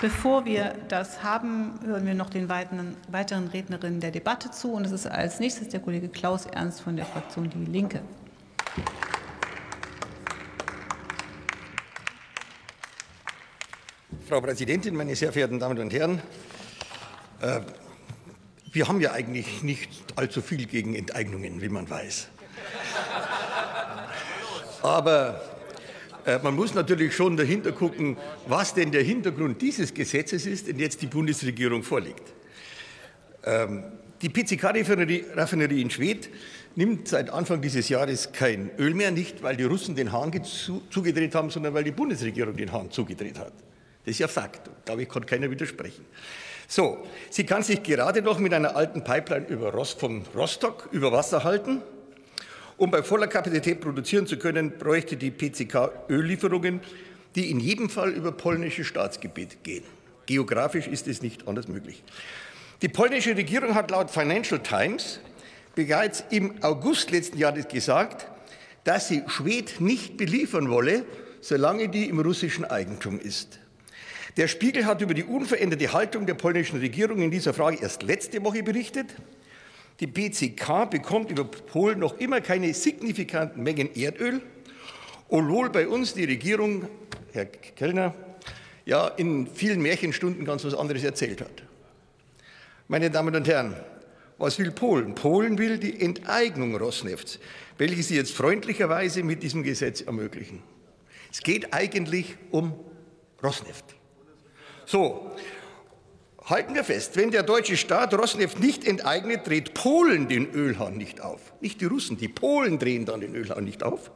Bevor wir das haben, hören wir noch den weiteren, weiteren Rednerinnen der Debatte zu. Und es ist als nächstes der Kollege Klaus Ernst von der Fraktion Die Linke. Frau Präsidentin, meine sehr verehrten Damen und Herren! Äh, wir haben ja eigentlich nicht allzu viel gegen Enteignungen, wie man weiß. Aber man muss natürlich schon dahinter gucken, was denn der Hintergrund dieses Gesetzes ist, den jetzt die Bundesregierung vorlegt. Ähm, die PCK-Raffinerie in Schwedt nimmt seit Anfang dieses Jahres kein Öl mehr, nicht weil die Russen den Hahn zugedreht haben, sondern weil die Bundesregierung den Hahn zugedreht hat. Das ist ja Fakt. Glaube ich, kann keiner widersprechen. So, sie kann sich gerade noch mit einer alten Pipeline über Rost, von Rostock über Wasser halten. Um bei voller Kapazität produzieren zu können, bräuchte die PCK Öllieferungen, die in jedem Fall über polnisches Staatsgebiet gehen. Geografisch ist es nicht anders möglich. Die polnische Regierung hat laut Financial Times bereits im August letzten Jahres gesagt, dass sie Schwed nicht beliefern wolle, solange die im russischen Eigentum ist. Der Spiegel hat über die unveränderte Haltung der polnischen Regierung in dieser Frage erst letzte Woche berichtet. Die BCK bekommt über Polen noch immer keine signifikanten Mengen Erdöl, obwohl bei uns die Regierung, Herr Kellner, ja in vielen Märchenstunden ganz was anderes erzählt hat. Meine Damen und Herren, was will Polen? Polen will die Enteignung Rosnefts, welche sie jetzt freundlicherweise mit diesem Gesetz ermöglichen. Es geht eigentlich um Rosneft. So, Halten wir fest, wenn der deutsche Staat Rosneft nicht enteignet, dreht Polen den Ölhahn nicht auf. Nicht die Russen, die Polen drehen dann den Ölhahn nicht auf.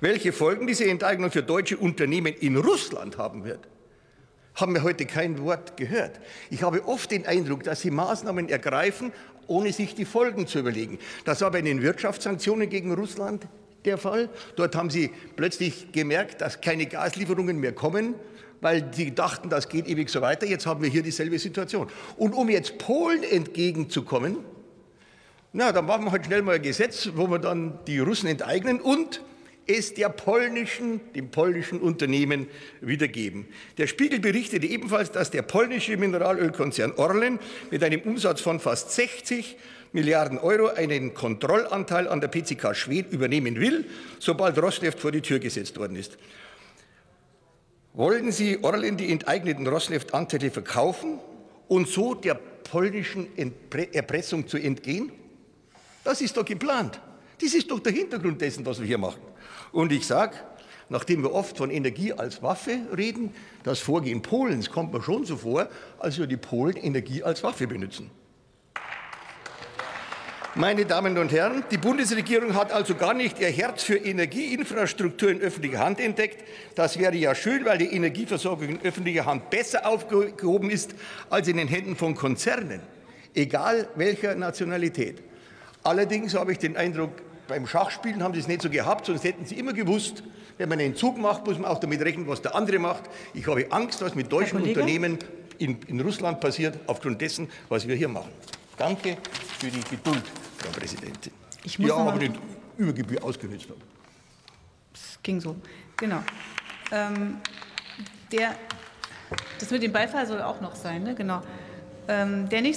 Welche Folgen diese Enteignung für deutsche Unternehmen in Russland haben wird, haben wir heute kein Wort gehört. Ich habe oft den Eindruck, dass sie Maßnahmen ergreifen, ohne sich die Folgen zu überlegen. Das war bei den Wirtschaftssanktionen gegen Russland der Fall. Dort haben sie plötzlich gemerkt, dass keine Gaslieferungen mehr kommen weil sie dachten, das geht ewig so weiter. Jetzt haben wir hier dieselbe Situation. Und um jetzt Polen entgegenzukommen, na, dann machen wir halt schnell mal ein Gesetz, wo wir dann die Russen enteignen und es der polnischen, dem polnischen Unternehmen wiedergeben. Der Spiegel berichtete ebenfalls, dass der polnische Mineralölkonzern Orlen mit einem Umsatz von fast 60 Milliarden Euro einen Kontrollanteil an der PCK Schwed übernehmen will, sobald Rosneft vor die Tür gesetzt worden ist. Wollen Sie Orlen die enteigneten Rosneft-Anteile verkaufen und so der polnischen Erpressung zu entgehen? Das ist doch geplant. Das ist doch der Hintergrund dessen, was wir hier machen. Und ich sage, nachdem wir oft von Energie als Waffe reden, das Vorgehen Polens kommt mir schon so vor, als würde die Polen Energie als Waffe benutzen. Meine Damen und Herren, die Bundesregierung hat also gar nicht ihr Herz für Energieinfrastruktur in öffentlicher Hand entdeckt. Das wäre ja schön, weil die Energieversorgung in öffentlicher Hand besser aufgehoben ist als in den Händen von Konzernen, egal welcher Nationalität. Allerdings habe ich den Eindruck, beim Schachspielen haben sie es nicht so gehabt, sonst hätten sie immer gewusst, wenn man einen Zug macht, muss man auch damit rechnen, was der andere macht. Ich habe Angst, was mit deutschen Unternehmen in, in Russland passiert, aufgrund dessen, was wir hier machen. Danke für die Geduld, Frau Präsidentin. Ich muss ja, aber den Übergebühr ausgenutzt haben. Es ging so. Genau. Ähm, der, das mit dem Beifall soll auch noch sein, ne? Genau. Ähm, der nächste